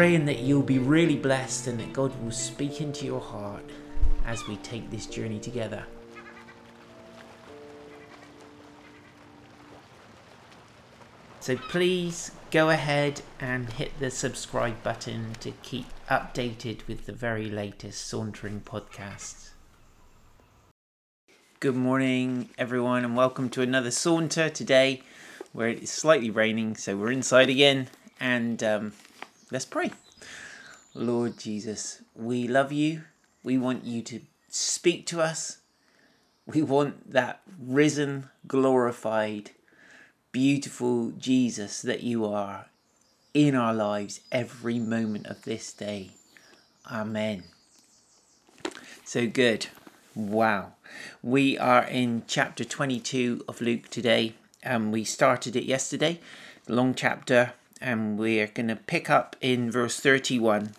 Praying that you'll be really blessed and that God will speak into your heart as we take this journey together. So please go ahead and hit the subscribe button to keep updated with the very latest Sauntering podcasts. Good morning, everyone, and welcome to another saunter today where it's slightly raining, so we're inside again and um, let's pray. Lord Jesus, we love you. We want you to speak to us. We want that risen, glorified, beautiful Jesus that you are in our lives every moment of this day. Amen. So good. Wow. We are in chapter 22 of Luke today, and we started it yesterday. Long chapter, and we're going to pick up in verse 31.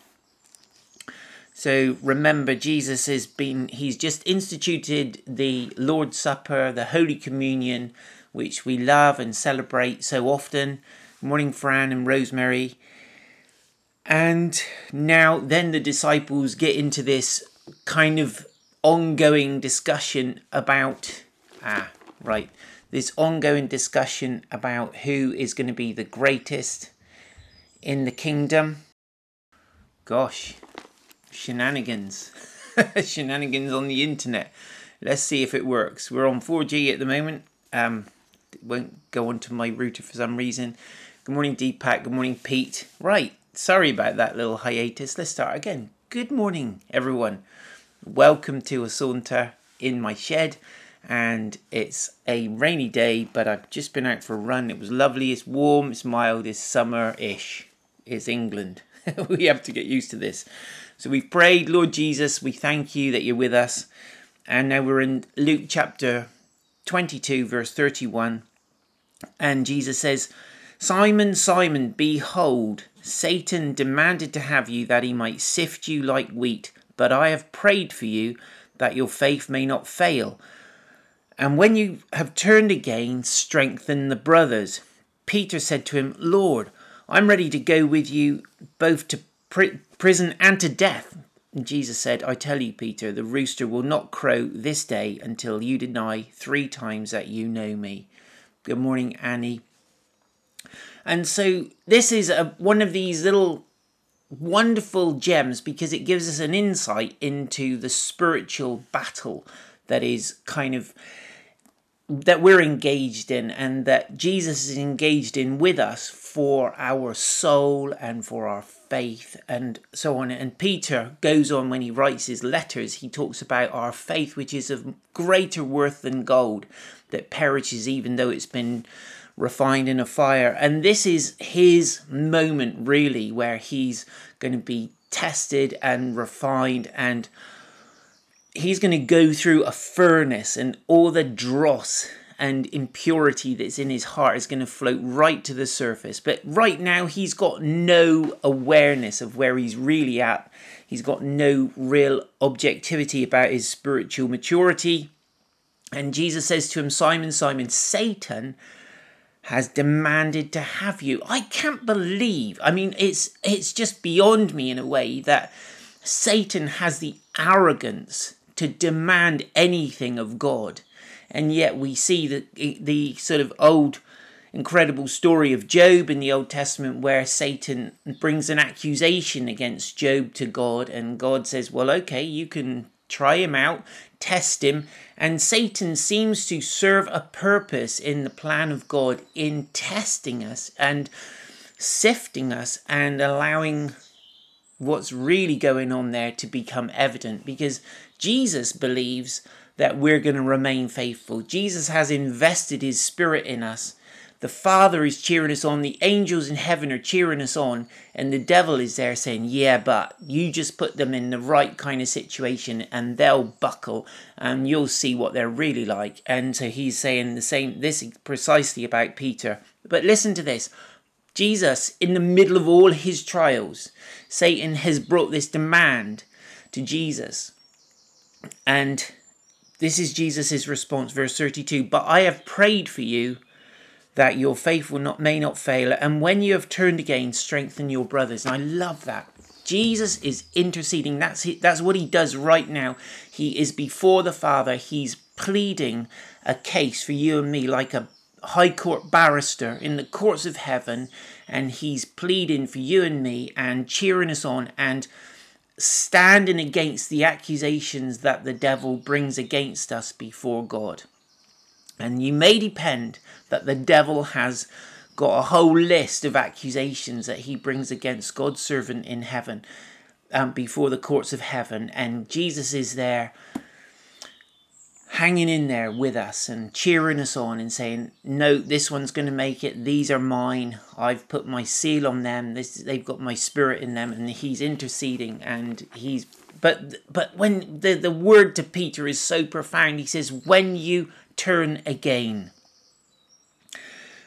So remember, Jesus has been, he's just instituted the Lord's Supper, the Holy Communion, which we love and celebrate so often. morning, Fran and Rosemary. And now, then the disciples get into this kind of ongoing discussion about, ah, right, this ongoing discussion about who is going to be the greatest in the kingdom. Gosh, shenanigans. shenanigans on the internet. Let's see if it works. We're on 4G at the moment. Um, it won't go onto my router for some reason. Good morning, Deepak. Good morning, Pete. Right, sorry about that little hiatus. Let's start again. Good morning, everyone. Welcome to a saunter in my shed. And it's a rainy day, but I've just been out for a run. It was lovely. It's warm, it's mild, it's summer ish. It's England. we have to get used to this. So we've prayed, Lord Jesus, we thank you that you're with us. And now we're in Luke chapter 22, verse 31. And Jesus says, Simon, Simon, behold, Satan demanded to have you that he might sift you like wheat, but I have prayed for you that your faith may not fail. And when you have turned again, strengthen the brothers. Peter said to him, Lord, I'm ready to go with you both to pr- prison and to death. And Jesus said, I tell you, Peter, the rooster will not crow this day until you deny three times that you know me. Good morning, Annie. And so this is a, one of these little wonderful gems because it gives us an insight into the spiritual battle that is kind of that we're engaged in and that Jesus is engaged in with us for our soul and for our faith and so on. And Peter goes on when he writes his letters, he talks about our faith, which is of greater worth than gold, that perishes even though it's been refined in a fire. And this is his moment, really, where he's going to be tested and refined and he's going to go through a furnace and all the dross and impurity that's in his heart is going to float right to the surface. But right now, he's got no awareness of where he's really at. He's got no real objectivity about his spiritual maturity. And Jesus says to him, Simon, Simon, Satan has demanded to have you. I can't believe. I mean, it's it's just beyond me in a way that Satan has the arrogance to demand anything of God. And yet we see the, the sort of old incredible story of Job in the Old Testament where Satan brings an accusation against Job to God, and God says, Well, okay, you can try him out, test him. And Satan seems to serve a purpose in the plan of God in testing us and sifting us and allowing what's really going on there to become evident because Jesus believes that we're going to remain faithful. Jesus has invested his spirit in us. The Father is cheering us on, the angels in heaven are cheering us on, and the devil is there saying, Yeah, but you just put them in the right kind of situation and they'll buckle and you'll see what they're really like. And so he's saying the same, this precisely about Peter. But listen to this Jesus, in the middle of all his trials, Satan has brought this demand to Jesus. And this is Jesus' response, verse 32 But I have prayed for you that your faith will not may not fail and when you have turned again strengthen your brothers. And i love that. Jesus is interceding. That's that's what he does right now. He is before the father. He's pleading a case for you and me like a high court barrister in the courts of heaven and he's pleading for you and me and cheering us on and standing against the accusations that the devil brings against us before god and you may depend that the devil has got a whole list of accusations that he brings against God's servant in heaven um, before the courts of heaven. And Jesus is there hanging in there with us and cheering us on and saying, No, this one's going to make it. These are mine. I've put my seal on them. This, they've got my spirit in them. And he's interceding and he's. But but when the, the word to Peter is so profound, he says, When you turn again.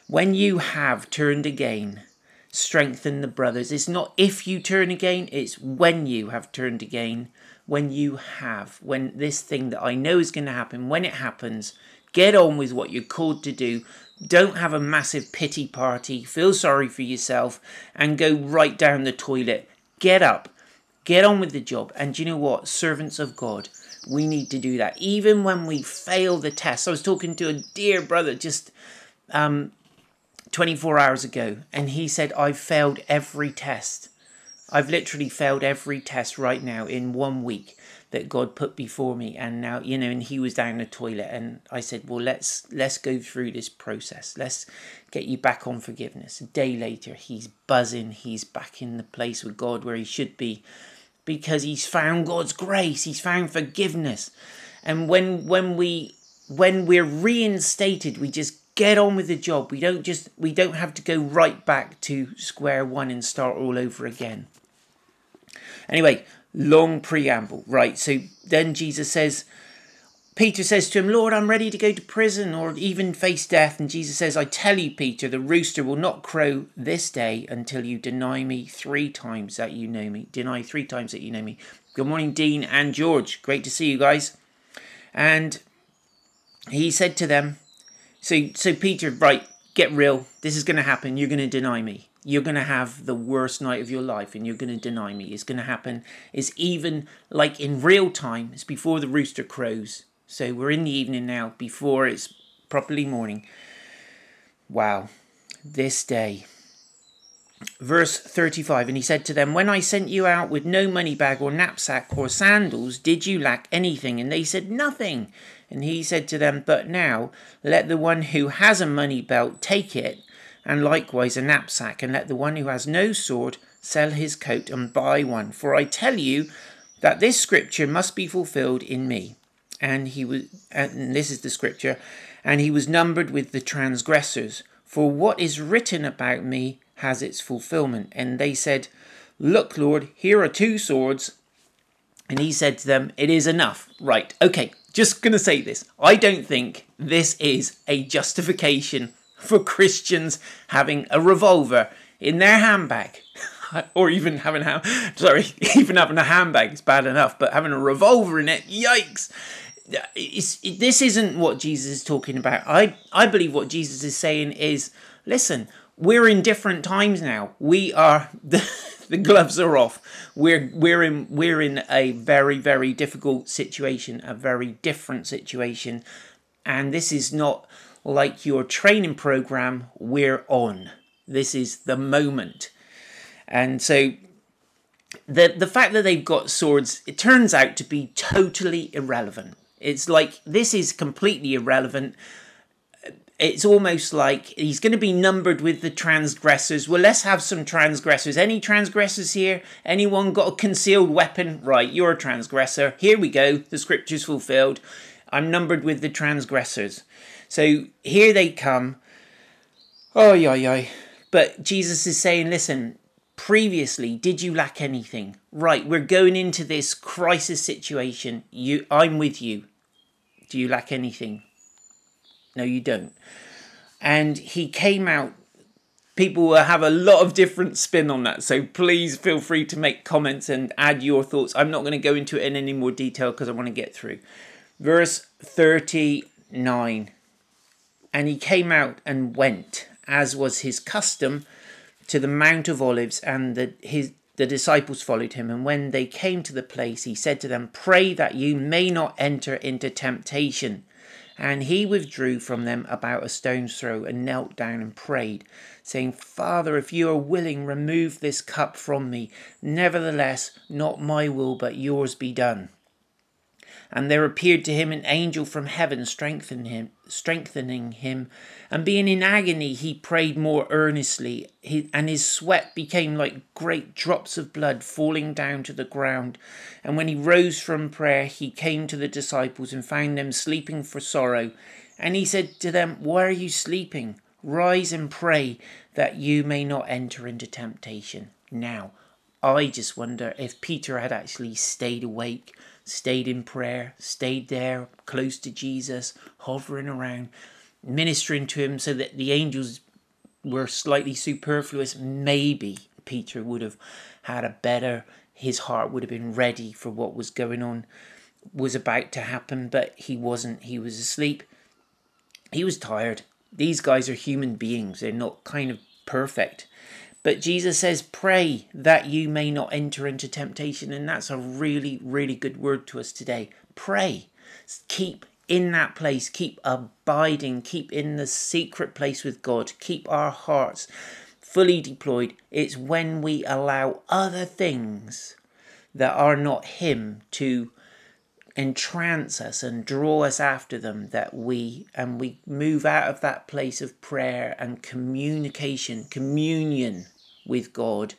When you have turned again, strengthen the brothers. It's not if you turn again, it's when you have turned again. When you have, when this thing that I know is going to happen, when it happens, get on with what you're called to do. Don't have a massive pity party, feel sorry for yourself, and go right down the toilet. Get up, get on with the job. And you know what? Servants of God, we need to do that. Even when we fail the test. I was talking to a dear brother just um, 24 hours ago, and he said, I've failed every test. I've literally failed every test right now in one week that God put before me and now you know and he was down the toilet and I said well let's let's go through this process let's get you back on forgiveness a day later he's buzzing he's back in the place with God where he should be because he's found God's grace he's found forgiveness and when when we when we're reinstated we just get on with the job. We don't just we don't have to go right back to square one and start all over again. Anyway, long preamble. Right, so then Jesus says Peter says to him, Lord, I'm ready to go to prison or even face death. And Jesus says, I tell you, Peter, the rooster will not crow this day until you deny me three times that you know me. Deny three times that you know me. Good morning, Dean and George. Great to see you guys. And he said to them, so, so Peter, right, get real. This is going to happen. You're going to deny me. You're going to have the worst night of your life and you're going to deny me. It's going to happen. It's even like in real time. It's before the rooster crows. So we're in the evening now, before it's properly morning. Wow. This day. Verse 35 And he said to them, When I sent you out with no money bag or knapsack or sandals, did you lack anything? And they said, Nothing. And he said to them, But now let the one who has a money belt take it, and likewise a knapsack, and let the one who has no sword sell his coat and buy one. For I tell you that this scripture must be fulfilled in me. And he was, and this is the scripture, and he was numbered with the transgressors. For what is written about me has its fulfillment. And they said, Look, Lord, here are two swords. And he said to them, It is enough. Right, okay, just going to say this. I don't think this is a justification for Christians having a revolver in their handbag. or even having a sorry, even having a handbag is bad enough, but having a revolver in it, yikes! It, this isn't what Jesus is talking about. I I believe what Jesus is saying is, listen, we're in different times now. We are the the gloves are off. We're we're in we're in a very very difficult situation, a very different situation, and this is not like your training program. We're on. This is the moment, and so the the fact that they've got swords it turns out to be totally irrelevant. It's like this is completely irrelevant it's almost like he's going to be numbered with the transgressors. Well, let's have some transgressors. Any transgressors here? Anyone got a concealed weapon? Right, you're a transgressor. Here we go. The scripture's fulfilled. I'm numbered with the transgressors. So here they come. Oh, yeah, yeah. But Jesus is saying, listen, previously, did you lack anything? Right, we're going into this crisis situation. You, I'm with you. Do you lack anything? No, you don't. And he came out people will have a lot of different spin on that. So please feel free to make comments and add your thoughts. I'm not going to go into it in any more detail because I want to get through. Verse 39 And he came out and went, as was his custom, to the Mount of Olives, and the, his, the disciples followed him. And when they came to the place, he said to them, Pray that you may not enter into temptation. And he withdrew from them about a stone's throw and knelt down and prayed, saying, Father, if you are willing, remove this cup from me. Nevertheless, not my will, but yours be done. And there appeared to him an angel from heaven, him, strengthening him. And being in agony, he prayed more earnestly, and his sweat became like great drops of blood falling down to the ground. And when he rose from prayer, he came to the disciples and found them sleeping for sorrow. And he said to them, Why are you sleeping? Rise and pray that you may not enter into temptation. Now, I just wonder if Peter had actually stayed awake stayed in prayer, stayed there close to Jesus, hovering around, ministering to him so that the angels were slightly superfluous, maybe Peter would have had a better, his heart would have been ready for what was going on, was about to happen, but he wasn't. He was asleep. He was tired. These guys are human beings, they're not kind of perfect. But Jesus says, Pray that you may not enter into temptation. And that's a really, really good word to us today. Pray. Keep in that place. Keep abiding. Keep in the secret place with God. Keep our hearts fully deployed. It's when we allow other things that are not Him to entrance us and draw us after them that we and we move out of that place of prayer and communication communion with God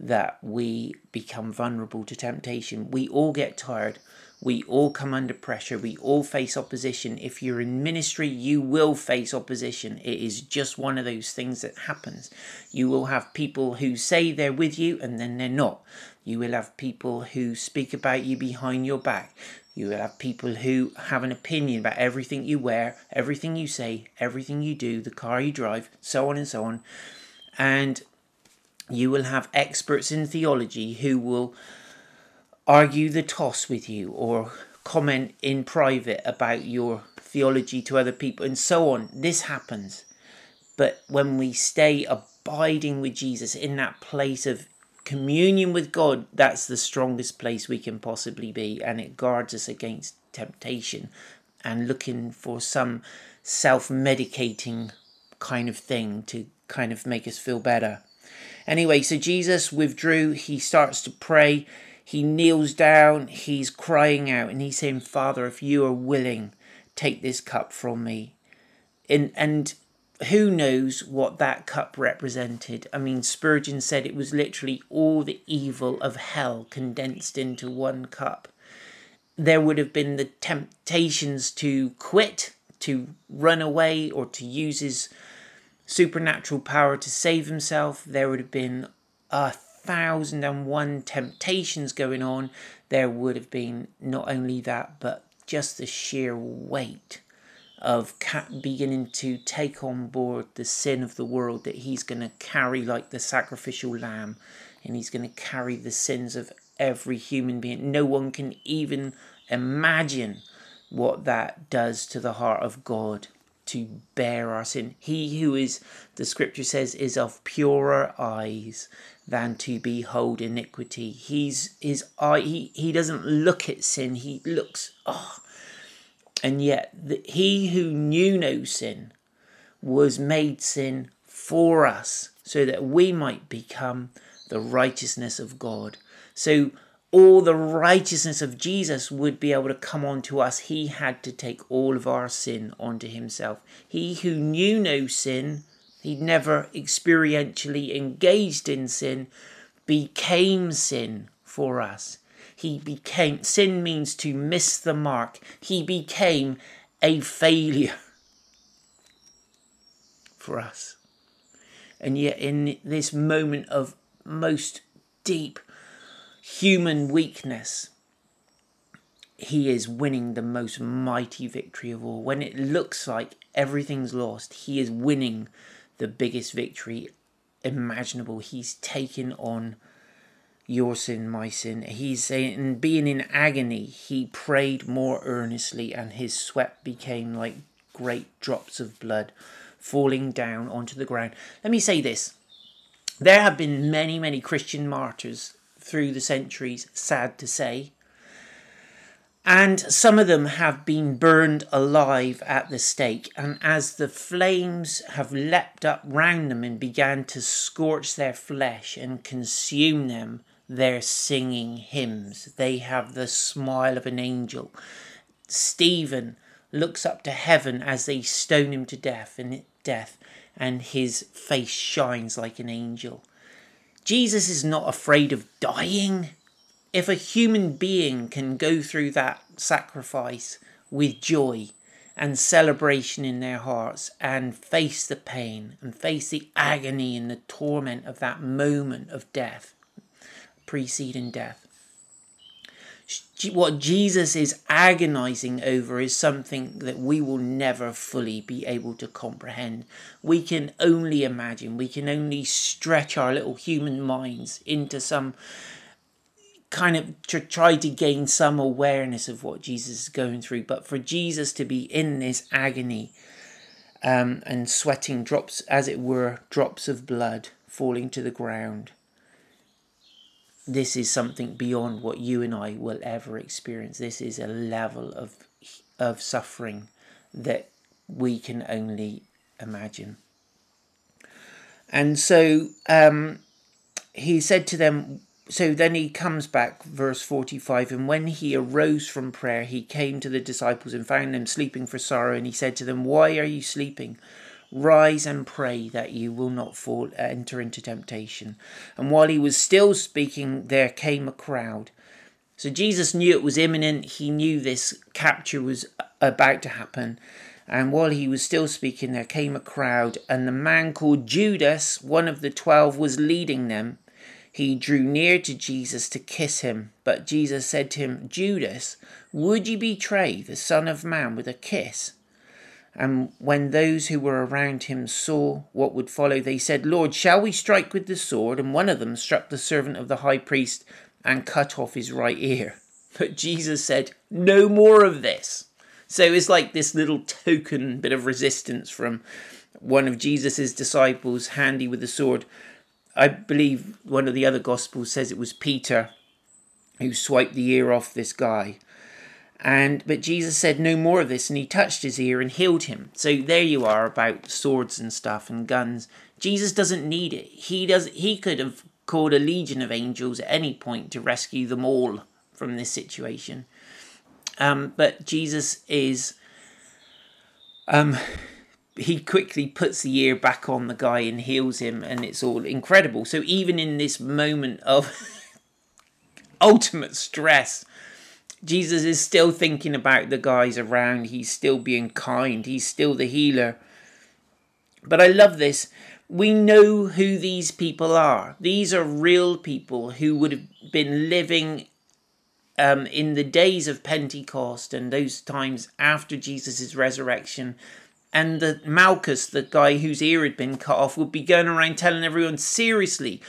that we become vulnerable to temptation. We all get tired. We all come under pressure. We all face opposition. If you're in ministry, you will face opposition. It is just one of those things that happens. You will have people who say they're with you and then they're not. You will have people who speak about you behind your back. You will have people who have an opinion about everything you wear, everything you say, everything you do, the car you drive, so on and so on. And you will have experts in theology who will argue the toss with you or comment in private about your theology to other people and so on. This happens. But when we stay abiding with Jesus in that place of communion with God, that's the strongest place we can possibly be, and it guards us against temptation and looking for some self medicating kind of thing to kind of make us feel better. Anyway, so Jesus withdrew. He starts to pray. He kneels down. He's crying out and he's saying, Father, if you are willing, take this cup from me. And, and who knows what that cup represented? I mean, Spurgeon said it was literally all the evil of hell condensed into one cup. There would have been the temptations to quit, to run away, or to use his supernatural power to save himself. There would have been a thousand and one temptations going on. There would have been not only that, but just the sheer weight of beginning to take on board the sin of the world that he's going to carry like the sacrificial lamb and he's going to carry the sins of every human being. No one can even imagine what that does to the heart of God to bear our sin. He who is, the scripture says, is of purer eyes than to behold iniquity. He's his eye. He he doesn't look at sin. He looks oh, and yet the, he who knew no sin was made sin for us, so that we might become the righteousness of God. So all the righteousness of Jesus would be able to come onto us, he had to take all of our sin onto himself. He who knew no sin, he'd never experientially engaged in sin, became sin for us. He became, sin means to miss the mark. He became a failure for us. And yet, in this moment of most deep human weakness, he is winning the most mighty victory of all. When it looks like everything's lost, he is winning the biggest victory imaginable. He's taken on your sin, my sin. He's saying, being in agony, he prayed more earnestly, and his sweat became like great drops of blood falling down onto the ground. Let me say this there have been many, many Christian martyrs through the centuries, sad to say. And some of them have been burned alive at the stake. And as the flames have leapt up round them and began to scorch their flesh and consume them, they're singing hymns. They have the smile of an angel. Stephen looks up to heaven as they stone him to death and death, and his face shines like an angel. Jesus is not afraid of dying. If a human being can go through that sacrifice with joy and celebration in their hearts and face the pain and face the agony and the torment of that moment of death, preceding death. What Jesus is agonizing over is something that we will never fully be able to comprehend. We can only imagine, we can only stretch our little human minds into some kind of to try to gain some awareness of what Jesus is going through. But for Jesus to be in this agony um, and sweating drops, as it were, drops of blood falling to the ground this is something beyond what you and I will ever experience. This is a level of of suffering that we can only imagine. And so um, he said to them, so then he comes back, verse 45, and when he arose from prayer, he came to the disciples and found them sleeping for sorrow, and he said to them, Why are you sleeping? Rise and pray that you will not fall uh, enter into temptation. And while he was still speaking, there came a crowd. So Jesus knew it was imminent. He knew this capture was uh, about to happen. And while he was still speaking, there came a crowd, and the man called Judas, one of the twelve, was leading them. He drew near to Jesus to kiss him, but Jesus said to him, Judas, would you betray the Son of Man with a kiss? And when those who were around him saw what would follow, they said, Lord, shall we strike with the sword? And one of them struck the servant of the high priest and cut off his right ear. But Jesus said, No more of this. So it's like this little token bit of resistance from one of Jesus's disciples, handy with the sword. I believe one of the other gospels says it was Peter who swiped the ear off this guy. And but Jesus said no more of this, and he touched his ear and healed him. So there you are about swords and stuff and guns. Jesus doesn't need it. He does. He could have called a legion of angels at any point to rescue them all from this situation. Um, but Jesus is. Um, he quickly puts the ear back on the guy and heals him, and it's all incredible. So even in this moment of ultimate stress Jesus is still thinking about the guys around. He's still being kind. He's still the healer. But I love this. We know who these people are. These are real people who would have been living um, in the days of Pentecost and those times after Jesus' resurrection. And the Malchus, the guy whose ear had been cut off, would be going around telling everyone, seriously,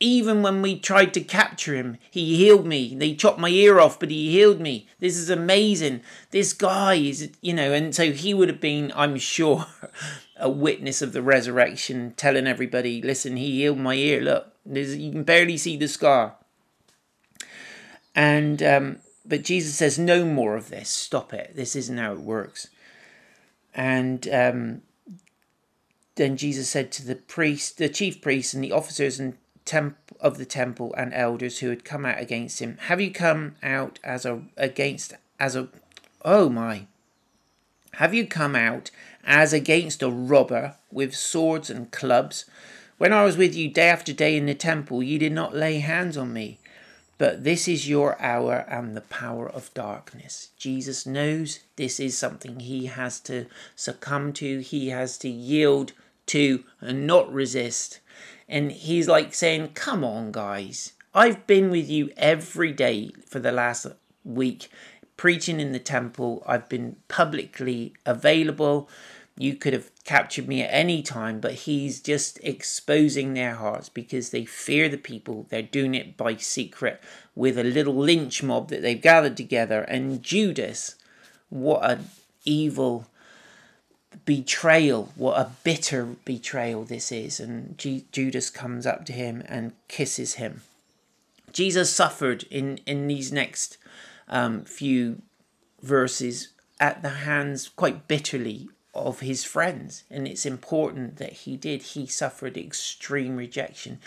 even when we tried to capture him, he healed me. They chopped my ear off, but he healed me. This is amazing. This guy is, you know, and so he would have been, I'm sure, a witness of the resurrection, telling everybody, listen, he healed my ear. Look, you can barely see the scar. And, um, but Jesus says, no more of this. Stop it. This isn't how it works. And, um, then Jesus said to the priest, the chief priests, and the officers and temp- of the temple and elders who had come out against him. Have you come out as a against as a oh my have you come out as against a robber with swords and clubs? When I was with you day after day in the temple, you did not lay hands on me. But this is your hour and the power of darkness. Jesus knows this is something he has to succumb to, he has to yield to and not resist. And he's like saying, Come on, guys. I've been with you every day for the last week, preaching in the temple. I've been publicly available. You could have captured me at any time, but he's just exposing their hearts because they fear the people. They're doing it by secret with a little lynch mob that they've gathered together. And Judas, what an evil betrayal, what a bitter betrayal this is. And G- Judas comes up to him and kisses him. Jesus suffered in, in these next um, few verses at the hands quite bitterly of his friends. And it's important that he did. He suffered extreme rejection.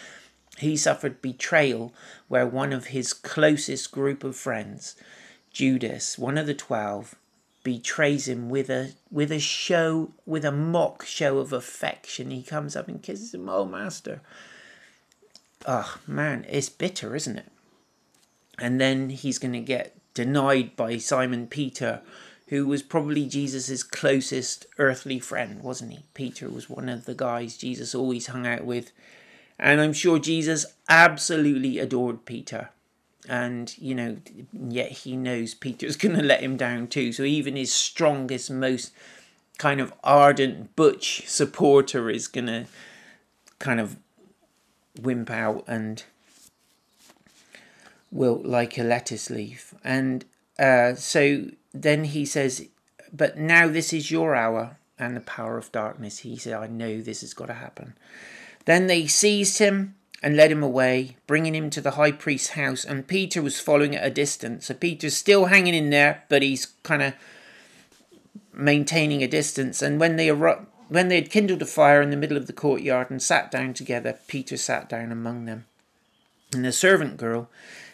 He suffered betrayal, where one of his closest group of friends, Judas, one of the twelve, betrays him with a with a show with a mock show of affection. He comes up and kisses him, oh master. Oh man, it's bitter, isn't it? And then he's gonna get denied by Simon Peter, who was probably Jesus's closest earthly friend, wasn't he? Peter was one of the guys Jesus always hung out with. And I'm sure Jesus absolutely adored Peter and you know yet he knows peter's going to let him down too. So even his strongest most kind of ardent butch supporter is going to kind of wimp out and wilt like a lettuce leaf. And uh, so then he says but now this is your hour and the power of darkness. He said i know this has got to happen. Then they seized him and led him away, bringing him to the high priest's house. And Peter was following at a distance. So Peter's still hanging in there, but he's kind of maintaining a distance. And when they arrived, when they had kindled a fire in the middle of the courtyard and sat down together, Peter sat down among them. And the servant girl,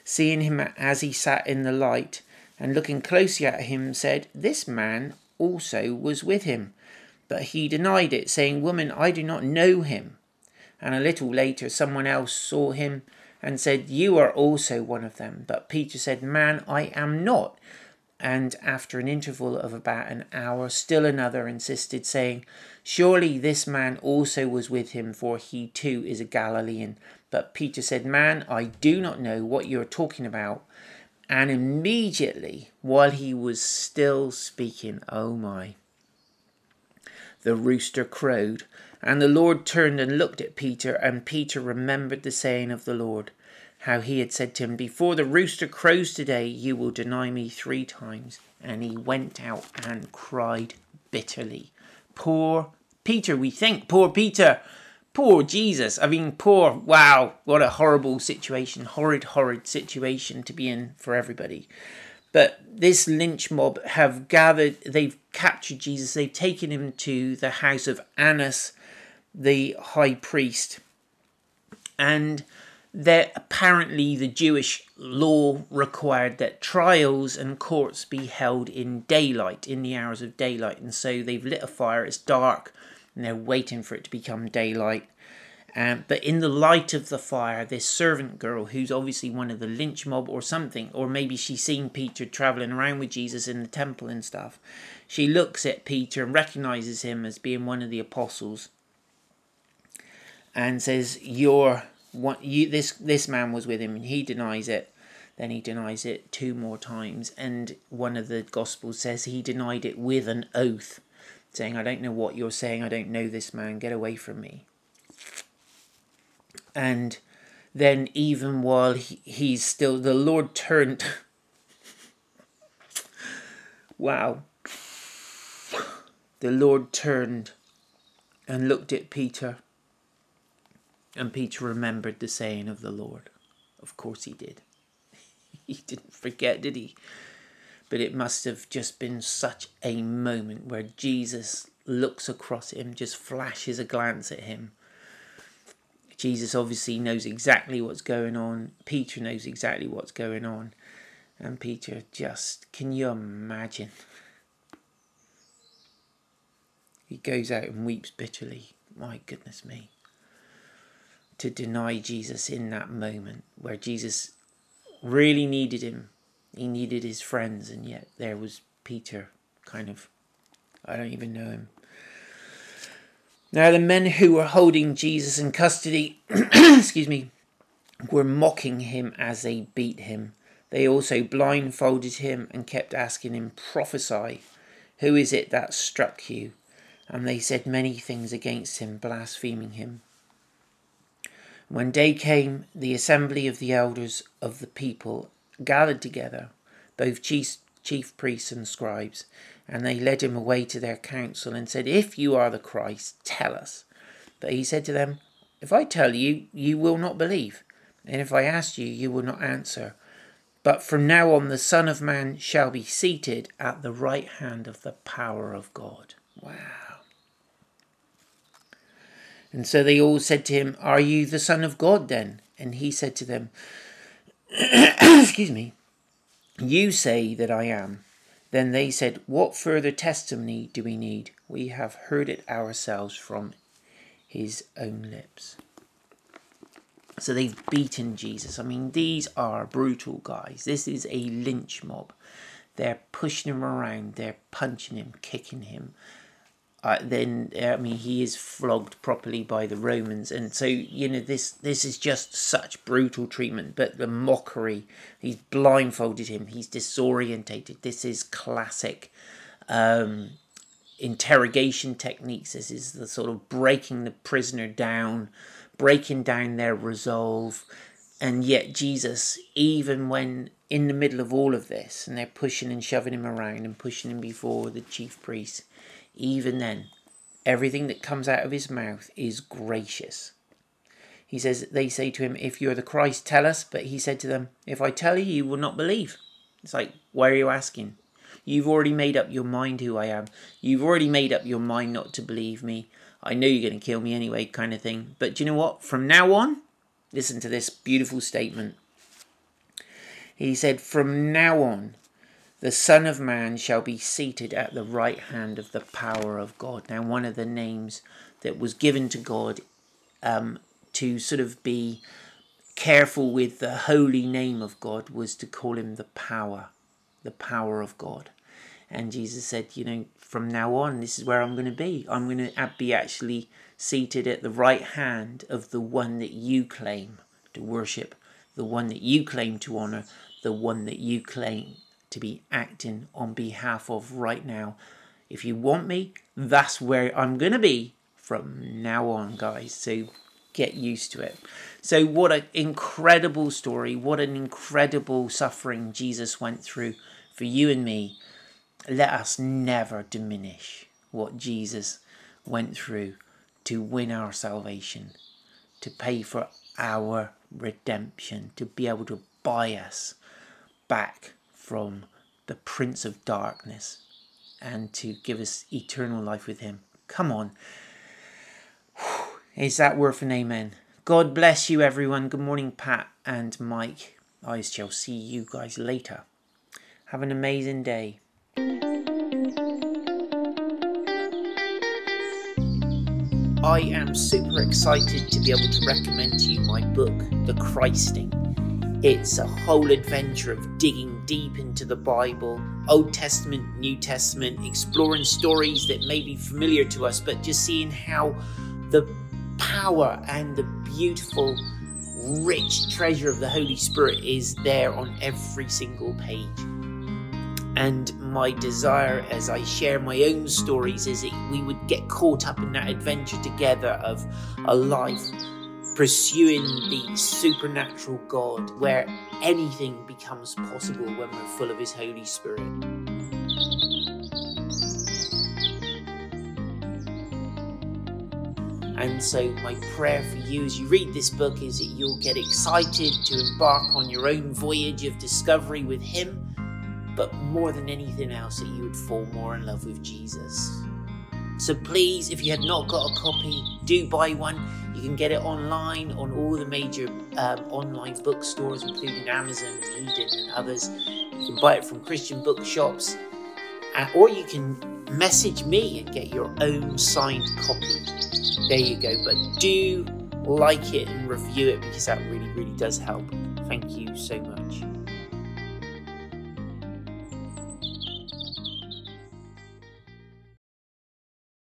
seeing him as he sat in the light, and looking closely at him, said, This man also was with him. But he denied it, saying, Woman, I do not know him. And a little later, someone else saw him and said, You are also one of them. But Peter said, Man, I am not. And after an interval of about an hour, still another insisted, saying, Surely this man also was with him, for he too is a Galilean. But Peter said, Man, I do not know what you are talking about. And immediately, while he was still speaking, oh my, the rooster crowed. And the Lord turned and looked at Peter, and Peter remembered the saying of the Lord, how he had said to him, Before the rooster crows today, you will deny me three times. And he went out and cried bitterly. Poor Peter, we think, poor Peter, poor Jesus. I mean, poor, wow, what a horrible situation, horrid, horrid situation to be in for everybody. But this lynch mob have gathered, they've captured Jesus, they've taken him to the house of Annas the high priest. And that apparently the Jewish law required that trials and courts be held in daylight, in the hours of daylight. And so they've lit a fire, it's dark, and they're waiting for it to become daylight. Um, but in the light of the fire, this servant girl, who's obviously one of the lynch mob or something, or maybe she's seen Peter traveling around with Jesus in the temple and stuff, she looks at Peter and recognizes him as being one of the apostles and says you're what you this this man was with him and he denies it. Then he denies it two more times and one of the gospels says he denied it with an oath saying i don't know what you're saying. I don't know this man. Get away from me. And then even while he, he's still the lord turned wow. The lord turned and looked at peter and Peter remembered the saying of the Lord. Of course he did. He didn't forget, did he? But it must have just been such a moment where Jesus looks across at him, just flashes a glance at him. Jesus obviously knows exactly what's going on. Peter knows exactly what's going on. And Peter just, can you imagine? He goes out and weeps bitterly. My goodness me to deny Jesus in that moment where Jesus really needed him. He needed his friends, and yet there was Peter, kind of. I don't even know him. Now, the men who were holding Jesus in custody, excuse me, were mocking him as they beat him. They also blindfolded him and kept asking him, Prophesy, who is it that struck you? And they said many things against him, blaspheming him. When day came, the assembly of the elders of the people gathered together, both chief, chief priests and scribes, and they led him away to their council and said, If you are the Christ, tell us. But he said to them, If I tell you, you will not believe, and if I ask you, you will not answer. But from now on, the Son of Man shall be seated at the right hand of the power of God. Wow. And so they all said to him, Are you the Son of God then? And he said to them, Excuse me, you say that I am. Then they said, What further testimony do we need? We have heard it ourselves from his own lips. So they've beaten Jesus. I mean, these are brutal guys. This is a lynch mob. They're pushing him around, they're punching him, kicking him. Uh, then I mean he is flogged properly by the Romans, and so you know this this is just such brutal treatment. But the mockery, he's blindfolded him, he's disorientated. This is classic um, interrogation techniques. This is the sort of breaking the prisoner down, breaking down their resolve, and yet Jesus, even when in the middle of all of this, and they're pushing and shoving him around and pushing him before the chief priests even then, everything that comes out of his mouth is gracious. He says, They say to him, If you're the Christ, tell us. But he said to them, If I tell you, you will not believe. It's like, Why are you asking? You've already made up your mind who I am. You've already made up your mind not to believe me. I know you're going to kill me anyway, kind of thing. But do you know what? From now on, listen to this beautiful statement. He said, From now on, the Son of Man shall be seated at the right hand of the power of God. Now, one of the names that was given to God um, to sort of be careful with the holy name of God was to call him the power, the power of God. And Jesus said, you know, from now on, this is where I'm going to be. I'm going to be actually seated at the right hand of the one that you claim to worship, the one that you claim to honor, the one that you claim to be acting on behalf of right now. If you want me, that's where I'm going to be from now on, guys. So get used to it. So, what an incredible story. What an incredible suffering Jesus went through for you and me. Let us never diminish what Jesus went through to win our salvation, to pay for our redemption, to be able to buy us back from the Prince of Darkness and to give us eternal life with Him. Come on. Is that worth an amen? God bless you, everyone. Good morning, Pat and Mike. I shall see you guys later. Have an amazing day. I am super excited to be able to recommend to you my book, The Christing it's a whole adventure of digging deep into the Bible, Old Testament, New Testament, exploring stories that may be familiar to us, but just seeing how the power and the beautiful, rich treasure of the Holy Spirit is there on every single page. And my desire as I share my own stories is that we would get caught up in that adventure together of a life pursuing the supernatural God where anything becomes possible when we're full of His Holy Spirit. And so, my prayer for you as you read this book is that you'll get excited to embark on your own voyage of discovery with Him, but more than anything else, that you would fall more in love with Jesus. So please, if you have not got a copy, do buy one. You can get it online on all the major um, online bookstores, including Amazon and Eden and others. You can buy it from Christian bookshops, uh, or you can message me and get your own signed copy. There you go. But do like it and review it because that really, really does help. Thank you so much.